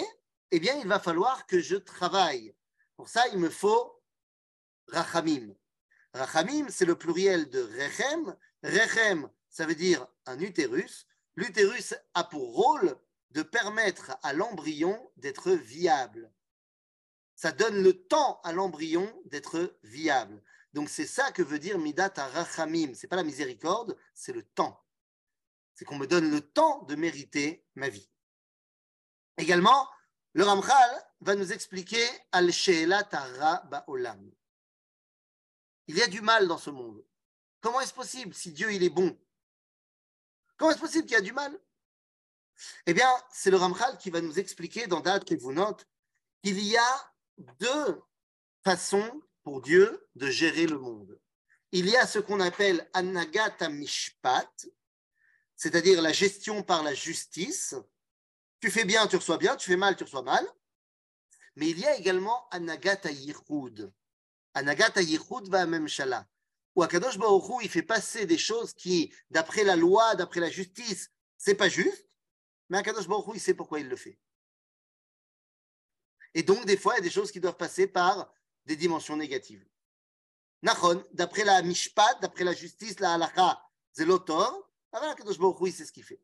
eh bien, il va falloir que je travaille. Pour ça, il me faut rachamim. Rachamim, c'est le pluriel de rechem. Rechem, ça veut dire un utérus. L'utérus a pour rôle de permettre à l'embryon d'être viable. Ça donne le temps à l'embryon d'être viable. Donc c'est ça que veut dire midat rachamim. C'est pas la miséricorde, c'est le temps. C'est qu'on me donne le temps de mériter ma vie. Également, le Ramchal va nous expliquer al sheelat ba'olam. Il y a du mal dans ce monde. Comment est-ce possible si Dieu il est bon? Comment est-ce possible qu'il y a du mal? Eh bien, c'est le Ramchal qui va nous expliquer dans Dad note qu'il y a deux façons pour Dieu de gérer le monde. Il y a ce qu'on appelle Anagata Mishpat, c'est-à-dire la gestion par la justice. Tu fais bien, tu reçois bien, tu fais mal, tu reçois mal. Mais il y a également Anagata Yichud. Anagata Yichud va même shala. Où Akadosh Baruch il fait passer des choses qui, d'après la loi, d'après la justice, c'est pas juste. Mais Akadosh Baruch il sait pourquoi il le fait. Et donc, des fois, il y a des choses qui doivent passer par des dimensions négatives. Nachon, d'après la mishpat, d'après la justice, la halakha, c'est l'autor. Alors, Kadosh Baruch c'est ce qu'il fait.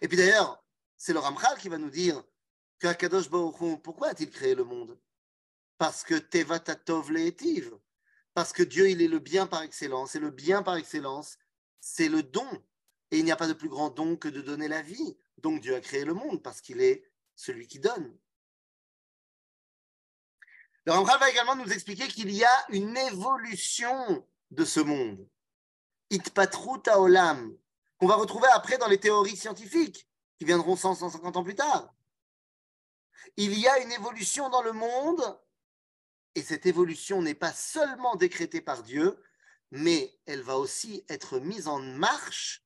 Et puis d'ailleurs, c'est le Ramchal qui va nous dire que Kadosh Baruch pourquoi a-t-il créé le monde? Parce que Teva Tatov Le'etiv. Parce que Dieu, il est le bien par excellence. Et le bien par excellence, c'est le don. Et il n'y a pas de plus grand don que de donner la vie. Donc Dieu a créé le monde parce qu'il est celui qui donne. Le Ramchal va également nous expliquer qu'il y a une évolution de ce monde. Itpatrut olam, qu'on va retrouver après dans les théories scientifiques, qui viendront 100, 150 ans plus tard. Il y a une évolution dans le monde, et cette évolution n'est pas seulement décrétée par Dieu, mais elle va aussi être mise en marche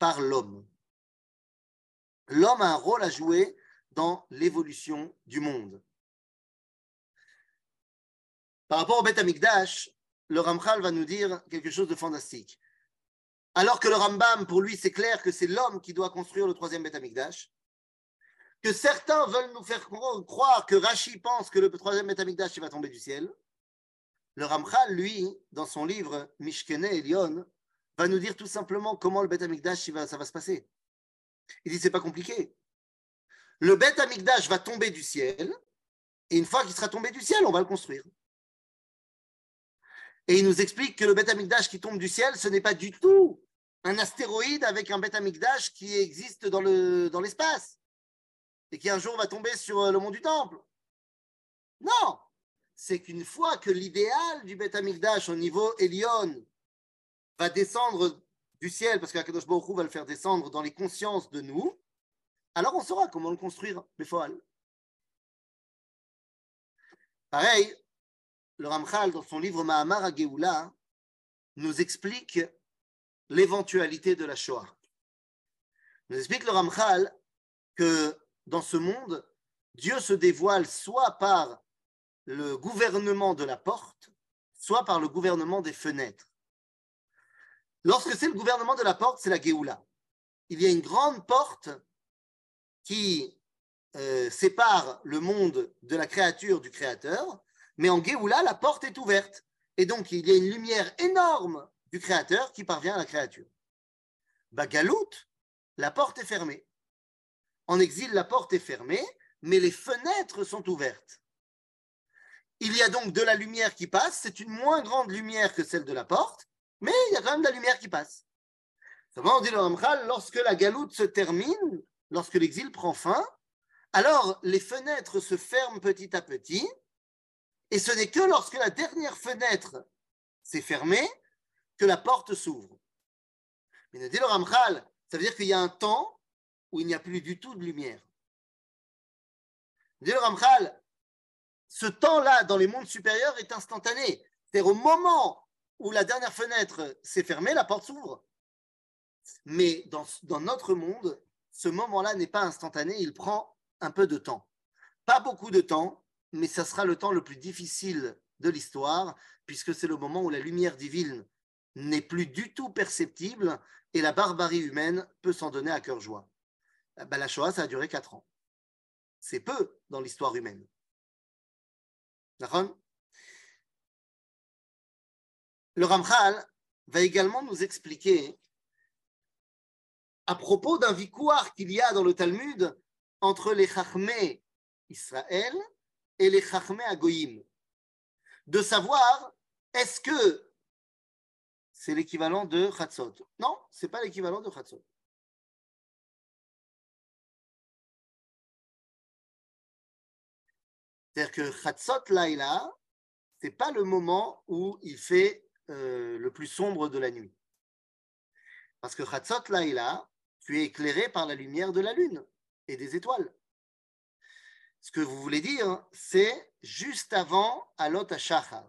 par l'homme. L'homme a un rôle à jouer dans l'évolution du monde. Par rapport au Beth Amikdash, le Ramchal va nous dire quelque chose de fantastique. Alors que le Rambam, pour lui, c'est clair que c'est l'homme qui doit construire le troisième Beth Amikdash, que certains veulent nous faire croire que Rashi pense que le troisième Beth Amikdash va tomber du ciel, le Ramchal, lui, dans son livre Mishkene Elion, va nous dire tout simplement comment le Beth Amikdash va, ça va se passer. Il dit c'est pas compliqué. Le Beth Amikdash va tomber du ciel, et une fois qu'il sera tombé du ciel, on va le construire. Et il nous explique que le Beth Amikdash qui tombe du ciel, ce n'est pas du tout un astéroïde avec un Beth Amikdash qui existe dans, le, dans l'espace et qui un jour va tomber sur euh, le mont du Temple. Non, c'est qu'une fois que l'idéal du Beth Amikdash au niveau Elion va descendre du ciel, parce qu'Akadosh Baruch va le faire descendre dans les consciences de nous, alors on saura comment le construire, Befoal. Pareil, le Ramchal, dans son livre Mahamar Geoula, nous explique l'éventualité de la Shoah. Nous explique le Ramchal que dans ce monde, Dieu se dévoile soit par le gouvernement de la porte, soit par le gouvernement des fenêtres. Lorsque c'est le gouvernement de la porte, c'est la Géoula. Il y a une grande porte qui euh, sépare le monde de la créature du créateur, mais en Géoula, la porte est ouverte. Et donc, il y a une lumière énorme du Créateur qui parvient à la créature. Bagalout, la porte est fermée. En exil, la porte est fermée, mais les fenêtres sont ouvertes. Il y a donc de la lumière qui passe, c'est une moins grande lumière que celle de la porte, mais il y a quand même de la lumière qui passe. on dit le Ramchal, lorsque la galoute se termine, lorsque l'exil prend fin, alors les fenêtres se ferment petit à petit, et ce n'est que lorsque la dernière fenêtre s'est fermée que la porte s'ouvre. Mais nous dit le ça veut dire qu'il y a un temps où il n'y a plus du tout de lumière. Dit le ce temps-là dans les mondes supérieurs est instantané. C'est-à-dire au moment où la dernière fenêtre s'est fermée, la porte s'ouvre. Mais dans, dans notre monde, ce moment-là n'est pas instantané, il prend un peu de temps. Pas beaucoup de temps, mais ça sera le temps le plus difficile de l'histoire, puisque c'est le moment où la lumière divine n'est plus du tout perceptible et la barbarie humaine peut s'en donner à cœur joie. Ben, la Shoah, ça a duré quatre ans. C'est peu dans l'histoire humaine. D'accord? Le Ramchal va également nous expliquer à propos d'un victoire qu'il y a dans le Talmud entre les Chachmé Israël et les Chachmé Agoyim. De savoir, est-ce que c'est l'équivalent de Chatzot Non, ce n'est pas l'équivalent de Chatzot. C'est-à-dire que Chatzot Laila, ce n'est pas le moment où il fait euh, le plus sombre de la nuit. Parce que Chatzot Laila, tu es éclairé par la lumière de la lune et des étoiles. Ce que vous voulez dire, c'est juste avant Alot HaShachar.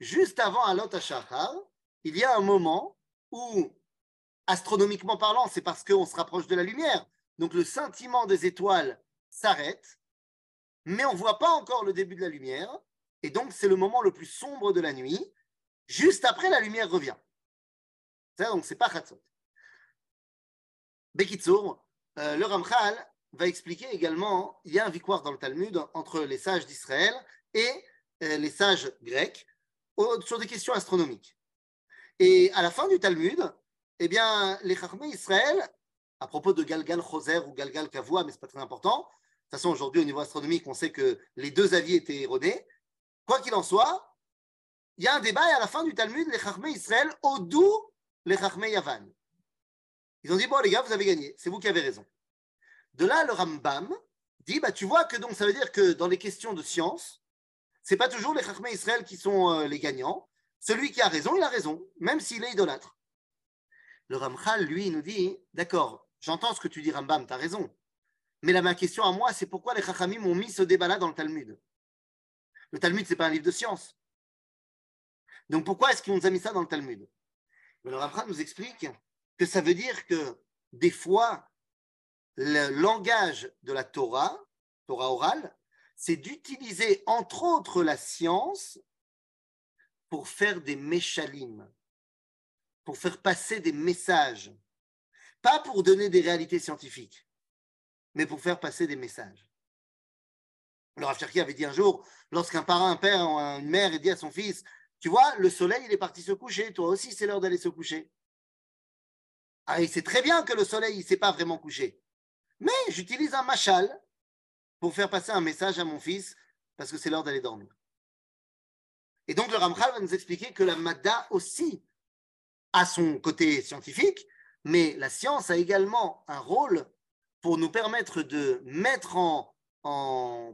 Juste avant Alot HaShachar, il y a un moment où, astronomiquement parlant, c'est parce qu'on se rapproche de la lumière, donc le scintillement des étoiles s'arrête, mais on ne voit pas encore le début de la lumière, et donc c'est le moment le plus sombre de la nuit. Juste après, la lumière revient. donc c'est pas Khatzot. Bekitsour, euh, le Ramchal va expliquer également, il y a un victoire dans le Talmud entre les sages d'Israël et euh, les sages grecs sur des questions astronomiques. Et à la fin du Talmud, eh bien, les Chachmé Israël, à propos de Galgal Choser ou Galgal Kavua, mais ce n'est pas très important, de toute façon, aujourd'hui, au niveau astronomique, on sait que les deux avis étaient erronés. Quoi qu'il en soit, il y a un débat et à la fin du Talmud, les Chachmé Israël odou les Chachmé Yavan. Ils ont dit, bon, les gars, vous avez gagné, c'est vous qui avez raison. De là, le Rambam dit, bah, tu vois que donc ça veut dire que dans les questions de science, c'est pas toujours les Chachmé Israël qui sont euh, les gagnants. Celui qui a raison, il a raison, même s'il est idolâtre. Le Ramchal, lui, nous dit, d'accord, j'entends ce que tu dis, Rambam, tu as raison. Mais la ma question à moi, c'est pourquoi les Chachamim ont mis ce débat-là dans le Talmud? Le Talmud, ce n'est pas un livre de science. Donc pourquoi est-ce qu'ils nous a mis ça dans le Talmud? Le Rav nous explique que ça veut dire que des fois, le langage de la Torah, Torah orale, c'est d'utiliser entre autres la science pour faire des méchalim, pour faire passer des messages, pas pour donner des réalités scientifiques mais pour faire passer des messages. Le Rav avait dit un jour, lorsqu'un parent, un père une mère dit à son fils, tu vois, le soleil, il est parti se coucher, toi aussi, c'est l'heure d'aller se coucher. Ah, il sait très bien que le soleil, il ne s'est pas vraiment couché. Mais j'utilise un machal pour faire passer un message à mon fils, parce que c'est l'heure d'aller dormir. Et donc le Ramchal va nous expliquer que la Mada aussi a son côté scientifique, mais la science a également un rôle pour nous permettre de mettre en,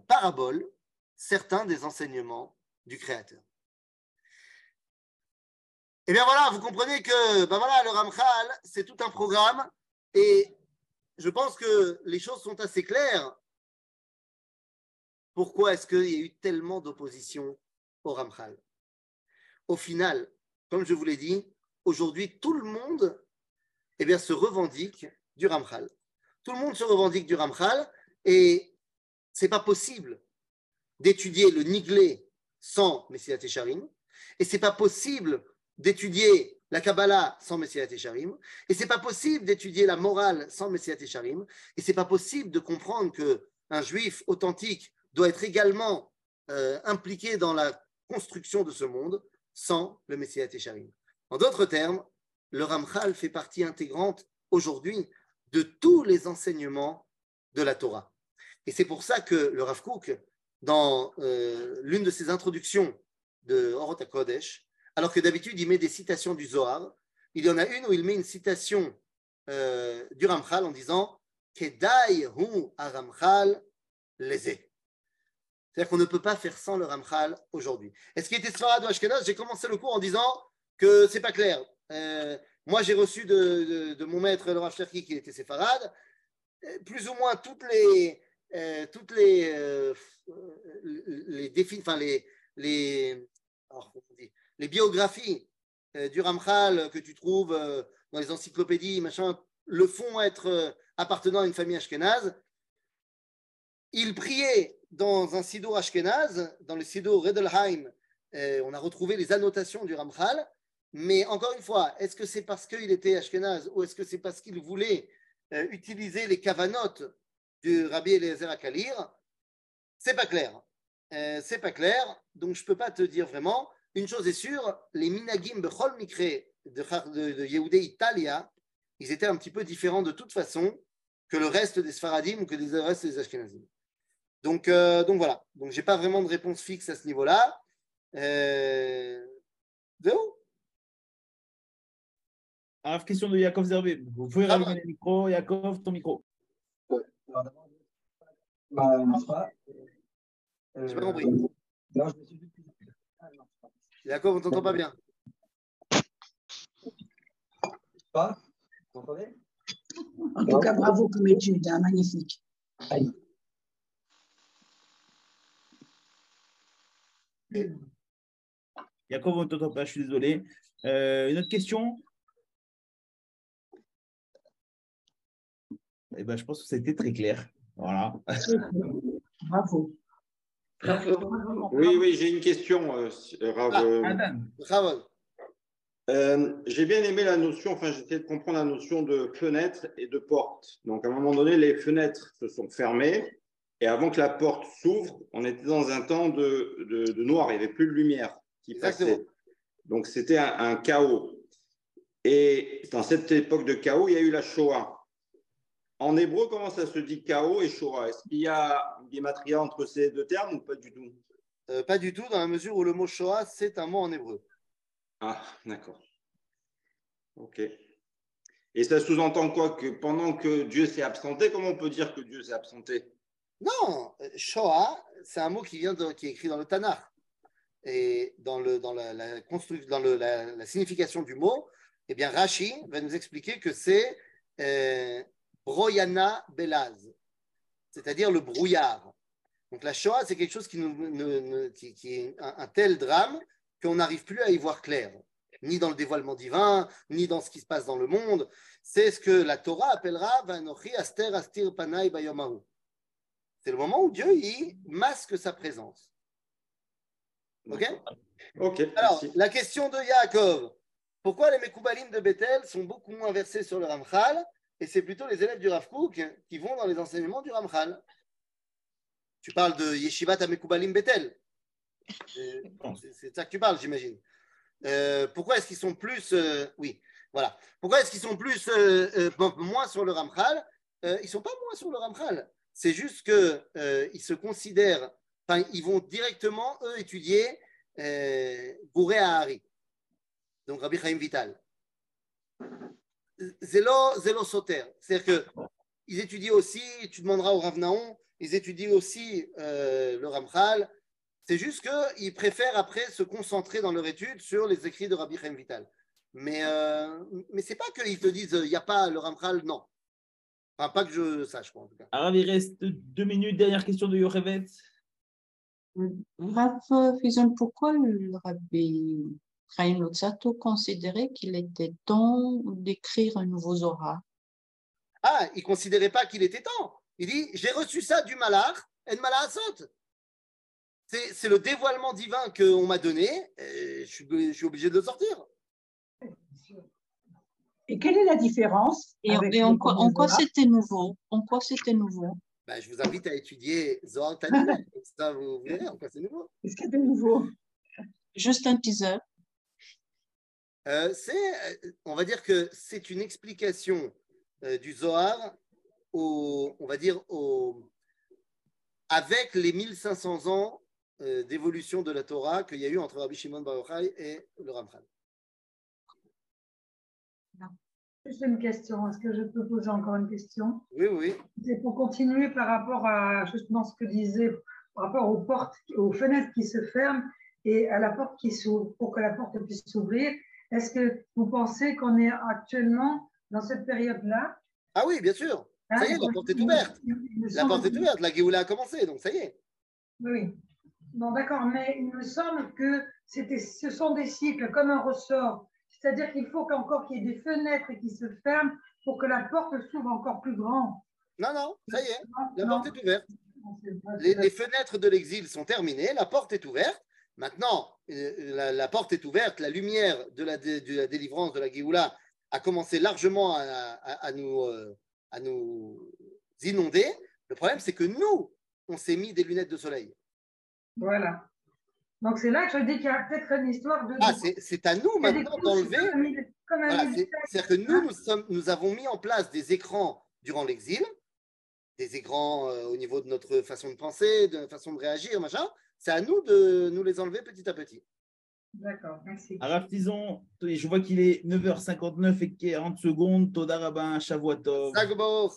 parabole certains des enseignements du Créateur. Et eh bien voilà, vous comprenez que ben voilà, le Ramchal, c'est tout un programme et je pense que les choses sont assez claires. Pourquoi est-ce qu'il y a eu tellement d'opposition au Ramchal? Au final, comme je vous l'ai dit, aujourd'hui, tout le monde eh bien, se revendique du Ramchal. Tout le monde se revendique du Ramchal et c'est pas possible d'étudier le Niglé sans Messilat Esharim et c'est pas possible d'étudier la Kabbalah sans Messilat Esharim et c'est pas possible d'étudier la morale sans Messilat Esharim et c'est pas possible de comprendre que un juif authentique doit être également euh, impliqué dans la construction de ce monde sans le Messilat Esharim. En d'autres termes, le Ramchal fait partie intégrante aujourd'hui de tous les enseignements de la Torah. Et c'est pour ça que le Rav Kook, dans euh, l'une de ses introductions de Orot HaKodesh, alors que d'habitude il met des citations du Zohar, il y en a une où il met une citation euh, du Ramchal en disant Kedai hu Ramchal leze. C'est-à-dire qu'on ne peut pas faire sans le Ramchal aujourd'hui. Est-ce qu'il était Sfarad ou Ashkenaz? J'ai commencé le cours en disant que c'est pas clair. Euh, moi, j'ai reçu de, mon maître, le Rav Cherki, qui était séfarade, plus ou moins toutes les, euh, euh, enfin les, biographies euh, du Ramchal que tu trouves dans les encyclopédies, machin, le font être appartenant à une famille ashkénaze. Il priait dans un sido ashkénaze, dans le sido Redelheim on a retrouvé les annotations du Ramchal. Mais encore une fois, est-ce que c'est parce qu'il était Ashkenaz ou est-ce que c'est parce qu'il voulait euh, utiliser les cavanotes du Rabbi Eliezer Akalir? C'est pas clair. Euh, c'est pas clair, donc je peux pas te dire vraiment. Une chose est sûre, les minagim bechol mikre de, de, de Yehudé Italia, ils étaient un petit peu différents de toute façon que le reste des Sfaradim ou que le reste des Ashkenazim. Donc, euh, donc voilà. Donc j'ai pas vraiment de réponse fixe à ce niveau-là. Euh... Alors, question de Yakov Zerbe. Vous pouvez rallumer le micro. Yakov, ton micro. J'ai pas compris. Yakov, on t'entend pas bien. Pas Vous m'entendez? En tout cas, bravo comme étude, hein, magnifique. Aïe. Yakov, on ne t'entend pas, je suis désolé. Euh, une autre question? Eh ben, Je pense que c'était très clair. Voilà. Bravo. Oui, oui, j'ai une question, euh, Rav. Ah, euh, euh, j'ai bien aimé la notion, enfin, j'essaie de comprendre la notion de fenêtre et de porte. Donc, à un moment donné, les fenêtres se sont fermées et avant que la porte s'ouvre, on était dans un temps de, de- de noir, il n'y avait plus de lumière qui Exactement. passait. Donc, c'était un, un chaos. Et dans cette époque de chaos, il y a eu la Shoah. En hébreu, comment ça se dit chaos et Shoah? Est-ce qu'il y a une gématria entre ces deux termes ou pas du tout? Euh, pas du tout, dans la mesure où le mot Shoah, c'est un mot en hébreu. Ah, d'accord. Ok. Et ça sous-entend quoi Que pendant que Dieu s'est absenté, comment on peut dire que Dieu s'est absenté? Non, Shoah, c'est un mot qui, vient qui est écrit dans le Tanakh. Et dans, le, dans, la, la, dans le- la, signification du mot, eh bien, Rashi va nous expliquer que c'est euh, Broyana Belaz, c'est-à-dire le brouillard. Donc la Shoah, c'est quelque chose qui, nous, qui, qui est un, tel drame qu'on n'arrive plus à y voir clair, ni dans le dévoilement divin, ni dans ce qui se passe dans le monde. C'est ce que la Torah appellera Vanochi Aster Astir Panai Bayomahu. C'est le moment où Dieu y masque sa présence. Ok Ok, Alors, merci. la question de Yaakov. Pourquoi les Mekoubalim de Bethel sont beaucoup moins versés sur le Ramchal et c'est plutôt les élèves du Rav Kook qui vont dans les enseignements du Ramchal? Tu parles de Yeshivat à Mekoubalim Bethel. C'est ça que tu parles, j'imagine. Euh, pourquoi est-ce qu'ils sont plus. euh, oui, voilà. Pourquoi est-ce qu'ils sont plus. euh, moins sur le Ramchal? Ils ne sont pas moins sur le Ramchal. C'est juste qu'ils se considèrent. Enfin, ils vont directement, eux, étudier euh, Gouré Ahari. Donc Rabbi Chaim Vital. Zélo, zélo Soter. C'est-à-dire qu'ils étudient aussi, tu demanderas au Rav Naon, ils étudient aussi euh, le Ramchal. C'est juste qu'ils préfèrent après se concentrer dans leur étude sur les écrits de Rabbi Chaim Vital. Mais, euh, mais c'est pas qu'ils te disent il n'y a pas le Ramchal, non. Enfin, pas que je sache, quoi, en tout cas. Alors, il reste deux minutes. Dernière question de Yorevet. Rav Fison, pourquoi le rabbi Chaim Lutzato considérait qu'il était temps d'écrire un nouveau Zohar? Ah, il ne considérait pas qu'il était temps. Il dit J'ai reçu ça du Malach et de Malachasot. C'est c'est le dévoilement divin qu'on m'a donné. et je, suis, je suis obligé de le sortir. Et quelle est la différence Et, avec et le en quoi, en c'était nouveau? En quoi c'était nouveau? Ben, je vous invite à étudier Zohar Tanit. Comme ça, vous verrez en quoi c'est nouveau. Qu'est-ce qu'il y a de nouveau? Juste un teaser. Euh, c'est, euh, on va dire que c'est une explication euh, du Zohar au, on va dire au, avec les 1500 ans euh, d'évolution de la Torah qu'il y a eu entre Rabbi Shimon Bar Yochai et le Ramchal. Juste une question. Est-ce que je peux poser encore une question? Oui, oui. C'est pour continuer par rapport à justement ce que disait, par rapport aux portes, aux fenêtres qui se ferment et à la porte qui s'ouvre, pour que la porte puisse s'ouvrir. Est-ce que vous pensez qu'on est actuellement dans cette période-là? Ah oui, bien sûr. Hein, Ça y est, la porte est ouverte. me La porte est ouverte. La Géoula a commencé, donc ça y est. Oui. Bon, d'accord, mais il me semble que ce sont des cycles comme un ressort. C'est-à-dire qu'il faut qu'encore qu'il y ait des fenêtres qui se ferment pour que la porte s'ouvre encore plus grand. Non, non, ça y est. La Non, porte est ouverte. Les, les fenêtres de l'exil sont terminées. La porte est ouverte. Maintenant, euh, la, la porte est ouverte, la lumière de la, dé- de la délivrance de la Géoula a commencé largement à, à- à nous, euh, à nous inonder. Le problème, c'est que nous, on s'est mis des lunettes de soleil. Voilà. Donc c'est là que je dis qu'il y a peut-être une histoire de. Ah, c'est c'est à nous maintenant d'enlever. Voilà, c'est- C'est-à-dire que nous, nous, sommes- nous avons mis en place des écrans durant l'exil, des écrans euh, au niveau de notre façon de penser, de notre façon de réagir, machin. C'est à nous de nous les enlever petit à petit. D'accord, merci. Tison, je vois qu'il est 9h59 et 40 secondes. Toda Rabin, Shavuot Tov. Zagbo.